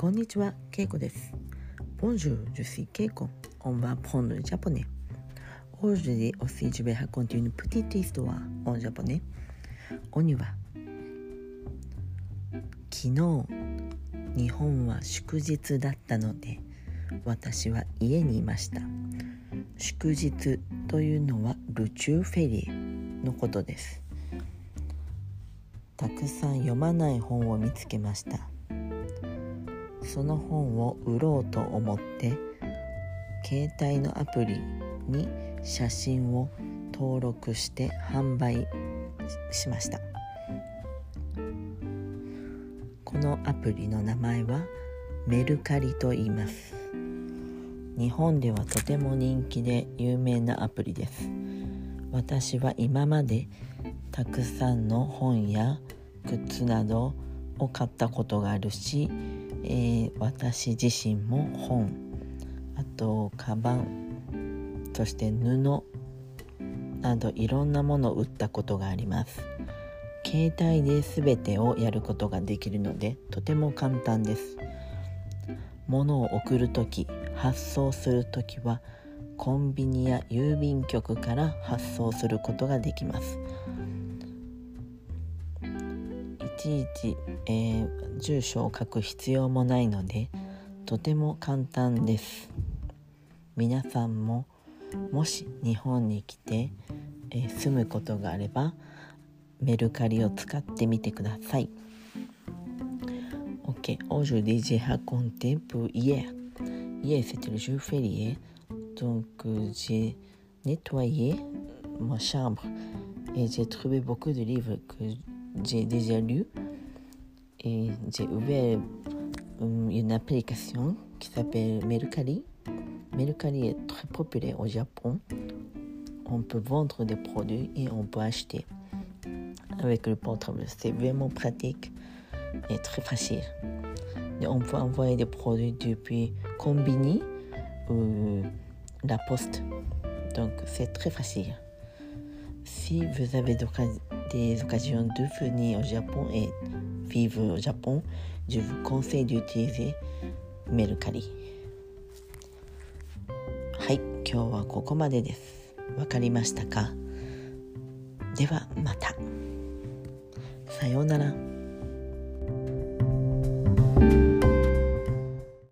こんにちは、ケイコです。Bonjour, je suis Keiko. On va prendre le japonais. Aujourd'hui aussi, je vais raconter une petite histoire en japonais. On y va. 昨日、日本は祝日だったので、私は家にいました。祝日というのはルチューフェリーのことです。たくさん読まない本を見つけました。その本を売ろうと思って携帯のアプリに写真を登録して販売しました。このアプリの名前はメルカリと言います。日本ではとても人気で有名なアプリです。私は今までたくさんの本や靴などを買ったことがあるしえー、私自身も本。あとカバンそして布などいろんなものを売ったことがあります。携帯で全てをやることができるのでとても簡単です。物を送る時発送する時はコンビニや郵便局から発送することができます。ちいち、えー、住所を書く必要もないのでとても簡単です皆さんももし日本に来て、えー、住むことがあればメルカリを使ってみてください Ok, aujourd'hui j'ai raconté pour hier. Hier c'était le jour férié, donc j'ai nettoyé ma chambre et j'ai trouvé beaucoup de livres que j'ai déjà lu et j'ai ouvert une application qui s'appelle Mercari. Mercari est très populaire au Japon. On peut vendre des produits et on peut acheter avec le portable. C'est vraiment pratique et très facile. On peut envoyer des produits depuis Combini ou la poste. Donc c'est très facile. Si vous avez des occasions de venir au Japon et vivre au Japon, je vous conseille d'utiliser Mercari. はい、今日はここまでです。わかりましたかではまた。さようなら。